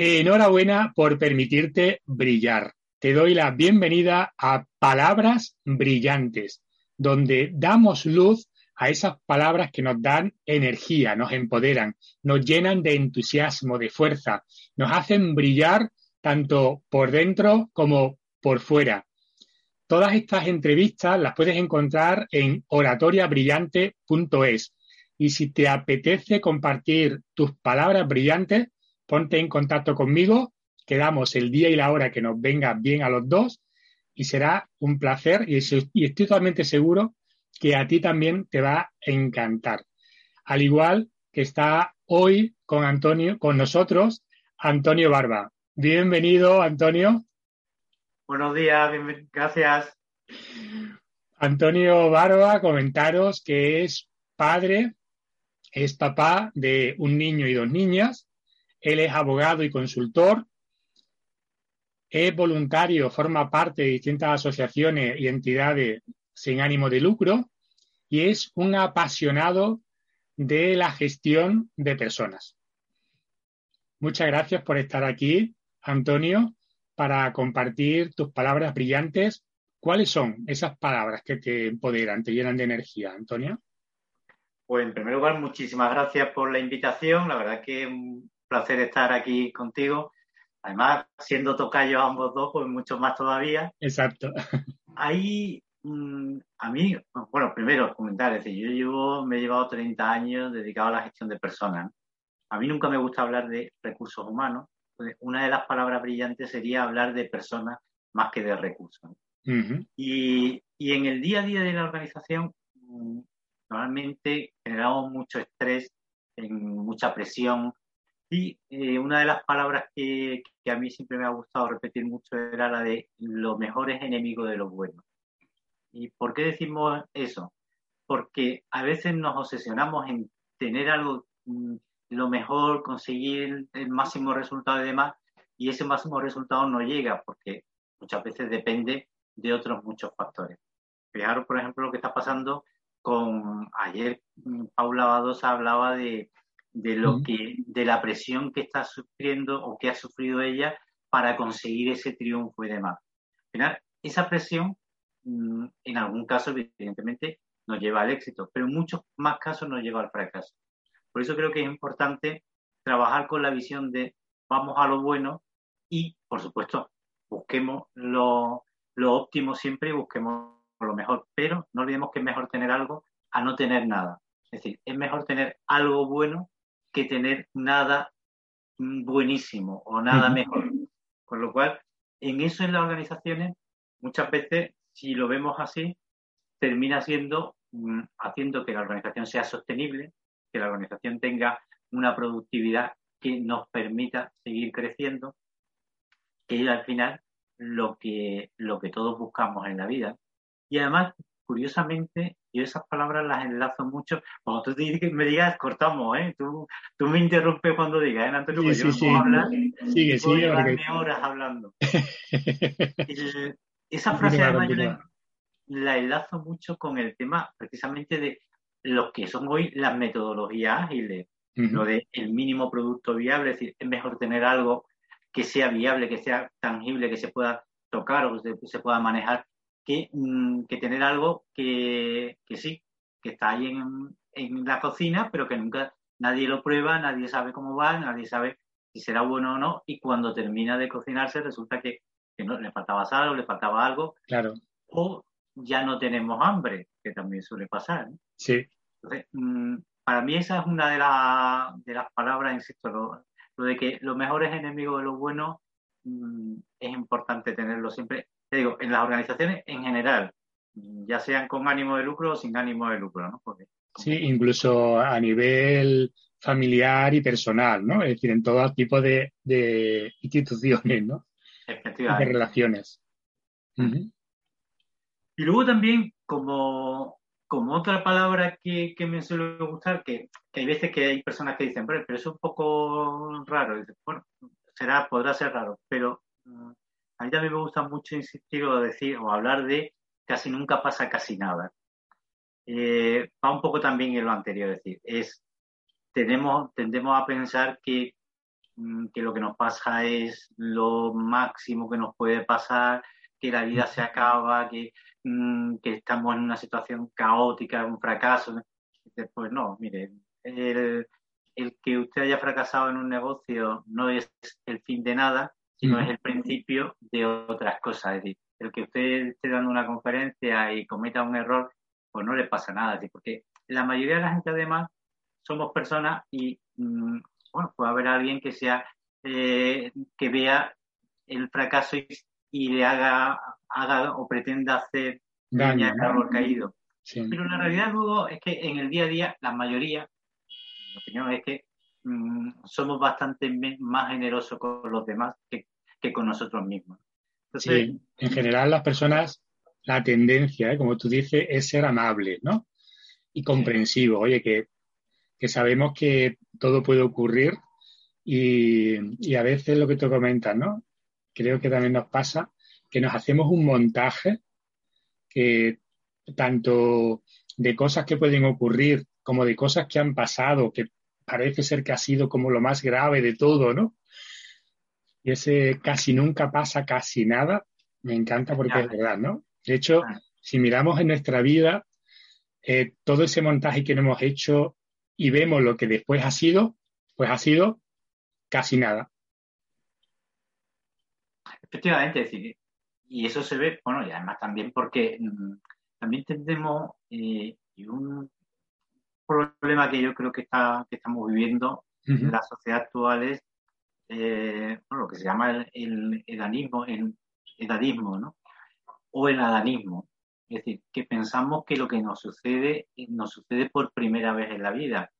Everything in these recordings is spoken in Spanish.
Enhorabuena por permitirte brillar. Te doy la bienvenida a Palabras Brillantes, donde damos luz a esas palabras que nos dan energía, nos empoderan, nos llenan de entusiasmo, de fuerza, nos hacen brillar tanto por dentro como por fuera. Todas estas entrevistas las puedes encontrar en oratoriabrillante.es. Y si te apetece compartir tus palabras brillantes, ponte en contacto conmigo, quedamos el día y la hora que nos venga bien a los dos y será un placer y estoy totalmente seguro que a ti también te va a encantar. Al igual que está hoy con Antonio, con nosotros, Antonio Barba. Bienvenido, Antonio. Buenos días, gracias. Antonio Barba, comentaros que es padre, es papá de un niño y dos niñas, él es abogado y consultor. Es voluntario, forma parte de distintas asociaciones y entidades sin ánimo de lucro y es un apasionado de la gestión de personas. Muchas gracias por estar aquí, Antonio, para compartir tus palabras brillantes. ¿Cuáles son esas palabras que te empoderan, te llenan de energía, Antonio? Pues en primer lugar, muchísimas gracias por la invitación. La verdad que placer estar aquí contigo. Además, siendo tocayo ambos dos, pues mucho más todavía. Exacto. Ahí, mm, a mí, bueno, primero comentar, es decir, yo llevo, me he llevado 30 años dedicado a la gestión de personas. A mí nunca me gusta hablar de recursos humanos. una de las palabras brillantes sería hablar de personas más que de recursos. y, y, en el día a día de la organización, mm, normalmente generamos mucho estrés, mucha presión, y eh, una de las palabras que, a mí siempre me ha gustado repetir mucho era la de lo mejor es enemigo de lo bueno. ¿Y por qué decimos eso? Porque a veces nos obsesionamos en tener algo, mm, lo mejor, conseguir el máximo resultado y demás, y ese máximo resultado no llega porque muchas veces depende de otros muchos factores. Fijaros, por ejemplo, lo que está pasando con ayer mm, Paula Badosa hablaba de de lo que, de la presión que está sufriendo o que ha sufrido ella para conseguir ese triunfo y demás. Al final, esa presión, mm, en algún caso, evidentemente, nos lleva al éxito, pero en muchos más casos nos lleva al fracaso. Por eso creo que es importante trabajar con la visión de vamos a lo bueno y, por supuesto, busquemos lo, lo óptimo siempre y busquemos lo mejor, pero no olvidemos que es mejor tener algo a no tener nada. Es decir, es mejor tener algo bueno que tener nada buenísimo o nada mejor. Con lo cual, en eso en las organizaciones, muchas veces, si lo vemos así, termina siendo mm, haciendo que la organización sea sostenible, que la organización tenga una productividad que nos permita seguir creciendo, que es al final lo que, lo que todos buscamos en la vida. Y además, curiosamente, yo esas palabras las enlazo mucho. Cuando tú me digas, cortamos, ¿eh? Tú, tú me interrumpes cuando digas, ¿eh, Antonio? Sí, sí, sí. hablar, sigue, sigue. horas hablando. esa frase además yo la, enlazo mucho con el tema precisamente de lo que son hoy las metodologías ágiles. Lo de el mínimo producto viable, es decir, es mejor tener algo que sea viable, que sea tangible, que se pueda tocar o que se pueda manejar, Mm, que, tener algo que, sí, que está ahí en, la cocina, pero que nunca nadie lo prueba, nadie sabe cómo va, nadie sabe si será bueno o no, y cuando termina de cocinarse resulta que, no, le faltaba sal o le faltaba algo. Claro. O ya no tenemos hambre, que también suele pasar. Sí. Mm, para mí esa es una de, de las palabras, insisto, lo, de que lo mejor es enemigo de lo bueno, mm, es importante tenerlo siempre te digo, en las organizaciones en general, ya sean con ánimo de lucro o sin ánimo de lucro, ¿no? sí, incluso a nivel familiar y personal, ¿no? Es decir, en todo tipo de, instituciones, ¿no? Efectivamente. De relaciones. Y luego también, como, como otra palabra que, me suele gustar, que, hay veces que hay personas que dicen, pero, pero es un poco raro. bueno, será, podrá ser raro, pero mm, a mí también me gusta mucho insistir o decir o hablar de casi nunca pasa casi nada. Eh, va un poco también en lo anterior, es decir, es, tenemos, tendemos a pensar que mm, que lo que nos pasa es lo máximo que nos puede pasar, que la vida se acaba, que, mm, que estamos en una situación caótica, un fracaso. Pues no, mire, el, el que usted haya fracasado en un negocio no es el fin de nada, sino es el principio de otras cosas. Es decir, el que usted esté dando una conferencia y cometa un error, pues no le pasa nada, porque la mayoría de la gente además somos personas y, mm, bueno, puede haber alguien que sea, eh, que vea el fracaso y, le haga, haga o pretenda hacer daño al árbol caído. Pero la realidad luego es que en el día a día, la mayoría, mi opinión es que mm, somos bastante más generosos con los demás que, con nosotros mismos. sí, en general las personas, la tendencia, ¿eh? como tú dices, es ser amable, ¿no? Y comprensivo. Oye, que, sabemos que todo puede ocurrir y, y, a veces lo que tú comentas, ¿no? Creo que también nos pasa que nos hacemos un montaje que tanto de cosas que pueden ocurrir como de cosas que han pasado, que parece ser que ha sido como lo más grave de todo, ¿no? Y ese casi nunca pasa casi nada, me encanta porque es verdad, ¿no? De hecho, si miramos en nuestra vida, eh, todo ese montaje que no hemos hecho y vemos lo que después ha sido, pues ha sido casi nada. Efectivamente, es decir, y eso se ve, bueno, y además también porque mm, también tendemos, eh, y un problema que yo creo que, está, que estamos viviendo en la sociedad actual es eh, lo que se llama el, el edanismo, el edadismo, ¿no? O el adanismo. Es decir, que pensamos que lo que nos sucede, nos sucede por primera vez en la vida.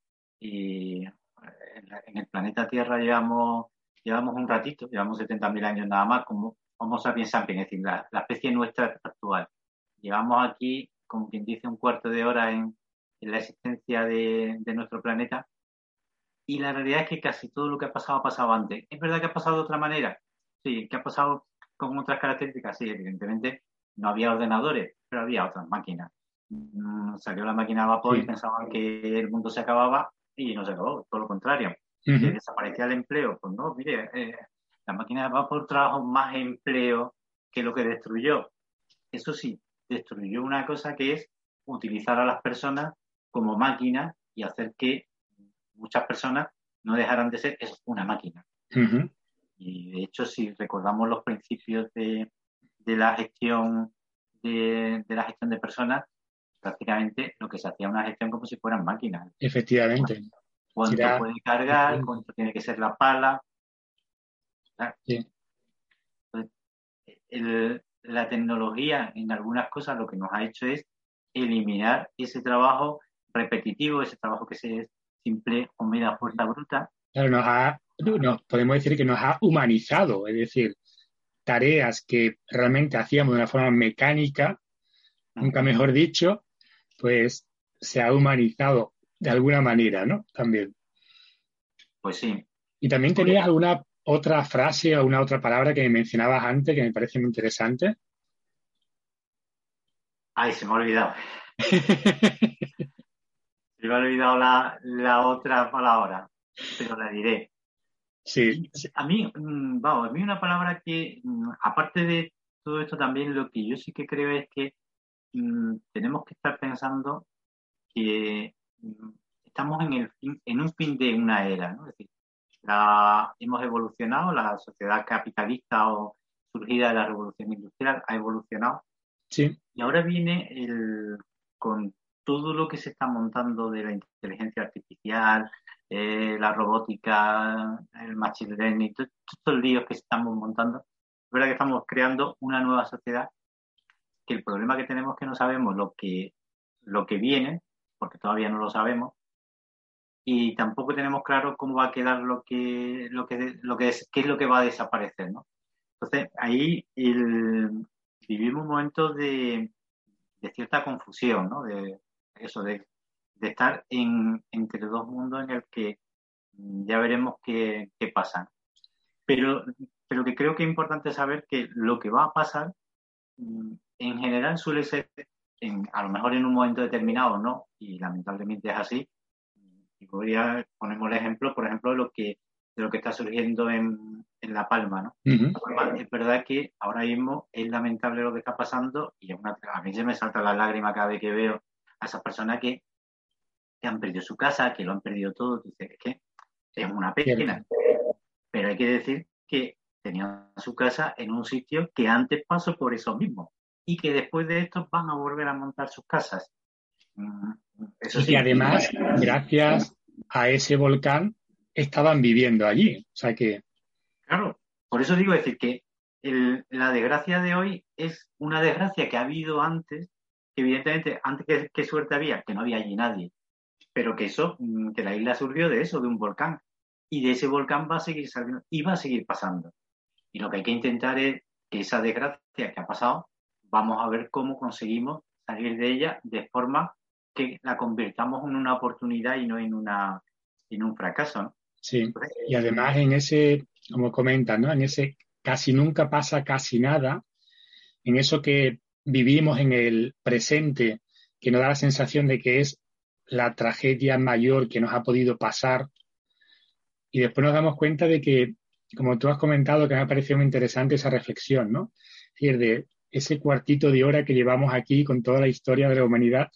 Y en, el planeta Tierra llevamos, llevamos un ratito, llevamos 70.000 años nada más, como Homo sapiens sapiens, es decir, la, la especie nuestra actual. Llevamos aquí, como quien dice, un cuarto de hora en, en la existencia de, nuestro planeta. Y la realidad es que casi todo lo que ha pasado ha pasado antes. ¿Es verdad que ha pasado de otra manera? Sí, que ha pasado con otras características. Sí, evidentemente no había ordenadores, pero había otras máquinas. Mm, salió la máquina a vapor y pensaban que el mundo se acababa y no se acabó, todo lo contrario. desaparecía el empleo. Pues no, mire, eh, la máquina de vapor trajo más empleo que lo que destruyó. Eso sí, destruyó una cosa que es utilizar a las personas como máquina y hacer que muchas personas no dejaran de ser una máquina. Y de hecho, si recordamos los principios de, la gestión de, la gestión de personas, prácticamente lo que se hacía una gestión como si fueran máquinas. Efectivamente. Cuánto puede cargar, cuánto tiene que ser la pala. la tecnología en algunas cosas lo que nos ha hecho es eliminar ese trabajo repetitivo, ese trabajo que se simple o mera fuerza bruta. Claro, nos, ha, nos podemos decir que nos ha humanizado, es decir, tareas que realmente hacíamos de una forma mecánica, nunca mejor dicho, pues se ha humanizado de alguna manera, ¿no? También. Pues sí. Y también tenías alguna otra frase o una otra palabra que mencionabas antes que me parece muy interesante. Ay, se me ha olvidado. se me ha olvidado la, otra palabra, pero la diré. Sí. A mí, mm, vamos, a mí una palabra que, mm, aparte de todo esto también, lo que yo sí que creo es que mm, tenemos que estar pensando que estamos en, el en un fin de una era, ¿no? Es decir, hemos evolucionado, la sociedad capitalista o surgida de la revolución industrial ha evolucionado y ahora viene el, con todo lo que se está montando de la inteligencia artificial, eh, la robótica, el machine learning, todos estos líos que estamos montando, es verdad que estamos creando una nueva sociedad que el problema que tenemos es que no sabemos lo que, lo que viene, porque todavía no lo sabemos, y tampoco tenemos claro cómo va a quedar lo que, lo que, lo que es, qué es lo que va a desaparecer, ¿no? Entonces, ahí el, vivimos momentos de, de cierta confusión, ¿no? De eso, de, de estar en, entre dos mundos en el que ya veremos qué, qué pasa. Pero, pero que creo que es importante saber que lo que va a pasar mm, en general suele ser, en, a lo mejor en un momento determinado, ¿no? Y lamentablemente es así. Y podría, ponemos el ejemplo, por ejemplo, de lo que de lo que está surgiendo en, en La Palma, ¿no? Es verdad que ahora mismo es lamentable lo que está pasando y a mí se me salta la lágrima cada vez que veo a esas personas que, que han perdido su casa, que lo han perdido todo. Dice, es que es una pena. Pero hay que decir que tenían su casa en un sitio que antes pasó por eso mismo y que después de esto van a volver a montar sus casas. Mm, eso y además, gracias a ese volcán, estaban viviendo allí. O sea que. Claro, por eso digo decir que la desgracia de hoy es una desgracia que ha habido antes, evidentemente, antes qué suerte había, que no había allí nadie, pero que eso, mm, que la isla surgió de eso, de un volcán, y de ese volcán va a seguir saliendo y va a seguir pasando. Y lo que hay que intentar es que esa desgracia que ha pasado, vamos a ver cómo conseguimos salir de ella de forma que la convirtamos en una oportunidad y no en una en un fracaso. Sí, y además en ese, como comentas, ¿no? En ese casi nunca pasa casi nada, en eso que vivimos en el presente, que nos da la sensación de que es la tragedia mayor que nos ha podido pasar, y después nos damos cuenta de que, como tú has comentado, que me ha parecido muy interesante esa reflexión, ¿no? Es decir, de ese cuartito de hora que llevamos aquí con toda la historia de la humanidad,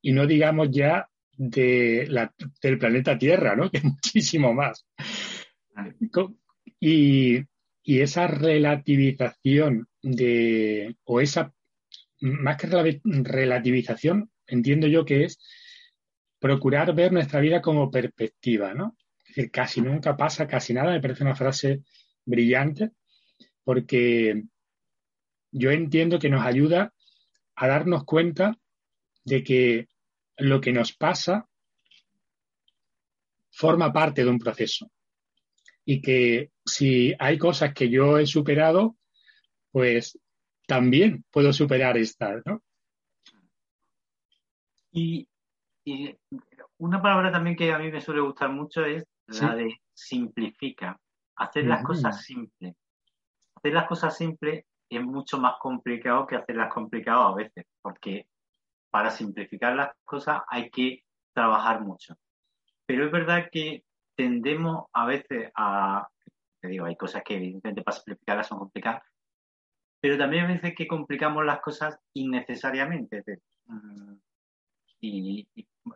y no digamos ya de la, del planeta Tierra, ¿no? Que es muchísimo más. Y, y esa relativización de, o esa, más que relativización, entiendo yo que es procurar ver nuestra vida como perspectiva, ¿no? Es decir, casi nunca pasa casi nada, me parece una frase brillante, porque yo entiendo que nos ayuda a darnos cuenta de que lo que nos pasa forma parte de un proceso. Y que si hay cosas que yo he superado, pues también puedo superar estas, ¿no? Y, una palabra también que a mí me suele gustar mucho es la de simplifica. Hacer las cosas simples. Hacer las cosas simples es mucho más complicado que hacerlas complicadas a veces, porque para simplificar las cosas hay que trabajar mucho. Pero es verdad que tendemos a veces a, te digo, hay cosas que evidentemente para simplificarlas son complicadas, pero también a veces que complicamos las cosas innecesariamente. Mm, y,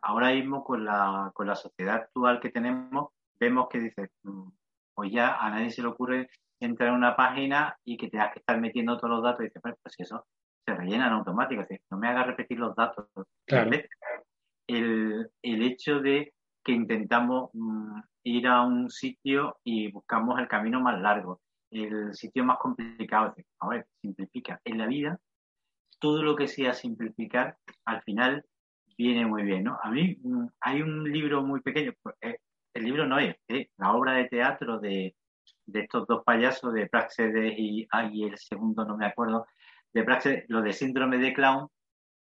ahora mismo con la, con la sociedad actual que tenemos, vemos que dices, mm, pues ya a nadie se le ocurre entrar en una página y que tengas que estar metiendo todos los datos y dices, pues, pues eso se rellenan automáticos. No me haga repetir los datos. El, hecho de que intentamos mm, ir a un sitio y buscamos el camino más largo, el sitio más complicado. A ver, simplifica. En la vida, todo lo que sea simplificar, al final viene muy bien, ¿no? A mí mm, hay un libro muy pequeño, pues, eh, el libro no es, la obra de teatro de, estos dos payasos, de Praxedes y, y el segundo no me acuerdo, de Praxedes, lo de síndrome de clown,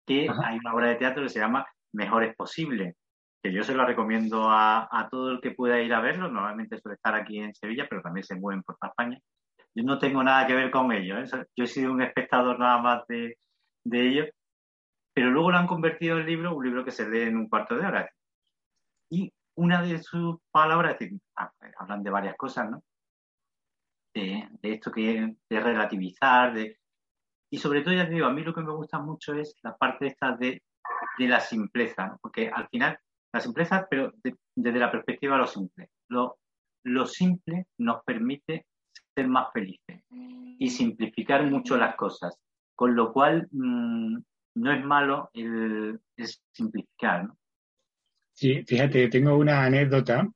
que hay una obra de teatro que se llama Mejor es posible, que yo se lo recomiendo a, todo el que pueda ir a verlo. Normalmente suele estar aquí en Sevilla, pero también se mueven por España. Yo no tengo nada que ver con ellos. ¿eh? Yo he sido un espectador nada más de, de ellos. Pero luego lo han convertido en libro, un libro que se lee en un cuarto de hora. Y una de sus palabras, es decir, ah, hablan de varias cosas, ¿no? De, de esto que de relativizar, de, y sobre todo, ya te digo, a mí lo que me gusta mucho es la parte esta de, de la simpleza, porque al final, la simpleza, pero desde la perspectiva de lo simple. Lo, lo simple nos permite ser más felices y simplificar mucho las cosas, con lo cual mm, no es malo el, simplificar. ¿no? Sí, fíjate, tengo una anécdota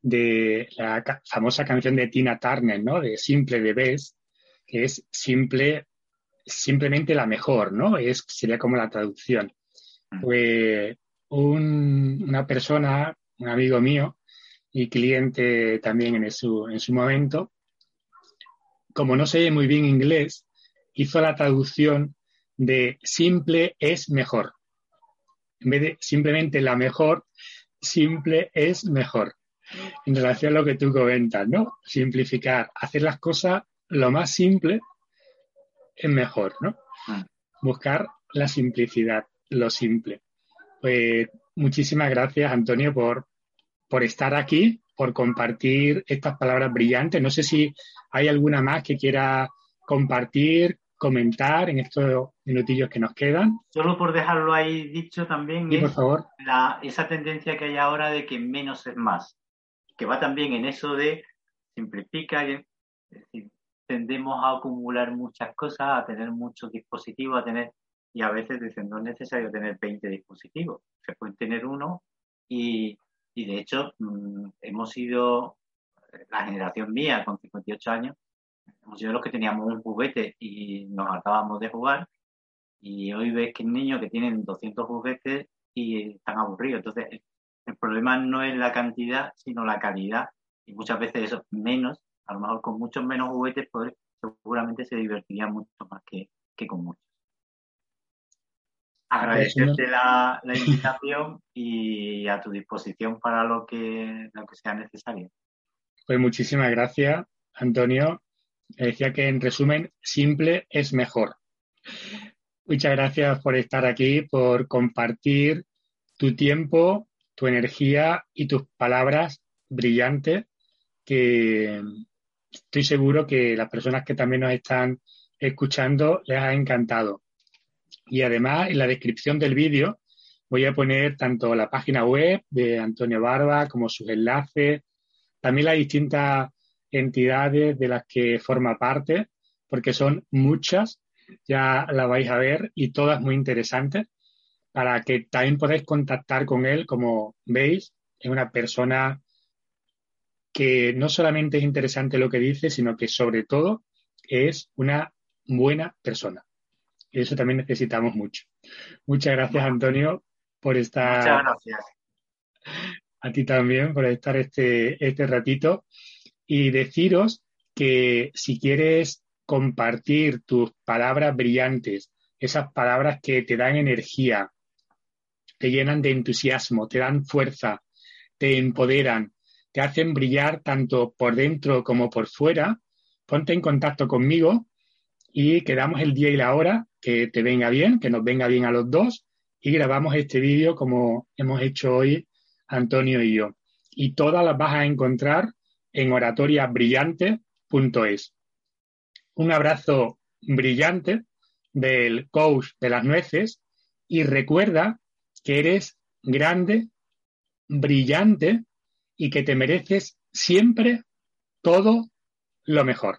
de la famosa canción de Tina Turner, ¿no? De Simple de Best, que es simple simplemente la mejor, ¿no? Es, sería como la traducción. Pues una persona, un amigo mío y cliente también en su, en su momento, como no sé muy bien inglés, hizo la traducción de simple es mejor. En vez de simplemente la mejor, simple es mejor. En relación a lo que tú comentas, ¿no? Simplificar, hacer las cosas lo más simple es mejor, ¿no? Mm. Buscar la simplicidad, lo simple. Pues muchísimas gracias, Antonio, por, por estar aquí por compartir estas palabras brillantes. No sé si hay alguna más que quiera compartir, comentar en estos minutillos que nos quedan. Solo por dejarlo ahí dicho también, por favor. esa tendencia que hay ahora de que menos es más, que va también en eso de simplifica, es decir, tendemos a acumular muchas cosas, a tener muchos dispositivos, a tener, y a veces dicen, no es necesario tener 20 dispositivos, se puede tener uno y, y de hecho mm, hemos sido, la generación mía con 58 años, hemos sido los que teníamos un juguete y nos hartábamos de jugar y hoy ves que niños que tienen 200 juguetes y están aburridos. Entonces, el problema no es la cantidad, sino la calidad. Y muchas veces eso menos, a lo mejor con muchos menos juguetes, pues, seguramente se divertiría mucho más que, con muchos. Agradecerte la, la, invitación y a tu disposición para lo que, lo que sea necesario. Pues muchísimas gracias, Antonio. Decía que en resumen, simple es mejor. Muchas gracias por estar aquí, por compartir tu tiempo, tu energía y tus palabras brillantes que estoy seguro que las personas que también nos están escuchando les ha encantado. Y además, en la descripción del vídeo voy a poner tanto la página web de Antonio Barba como sus enlaces, también las distintas entidades de las que forma parte, porque son muchas, ya las vais a ver y todas muy interesantes, para que también podáis contactar con él, como veis, es una persona que no solamente es interesante lo que dice, sino que sobre todo es una buena persona. Y eso también necesitamos mucho. Muchas gracias, Antonio, por estar. Muchas gracias. A ti también por estar este, este ratito y deciros que si quieres compartir tus palabras brillantes, esas palabras que te dan energía, te llenan de entusiasmo, te dan fuerza, te empoderan, te hacen brillar tanto por dentro como por fuera, ponte en contacto conmigo y quedamos el día y la hora que te venga bien, que nos venga bien a los dos y grabamos este vídeo como hemos hecho hoy Antonio y yo. Y todas las vas a encontrar en oratoriabrillante.es. Un abrazo brillante del coach de las nueces y recuerda que eres grande, brillante y que te mereces siempre todo lo mejor.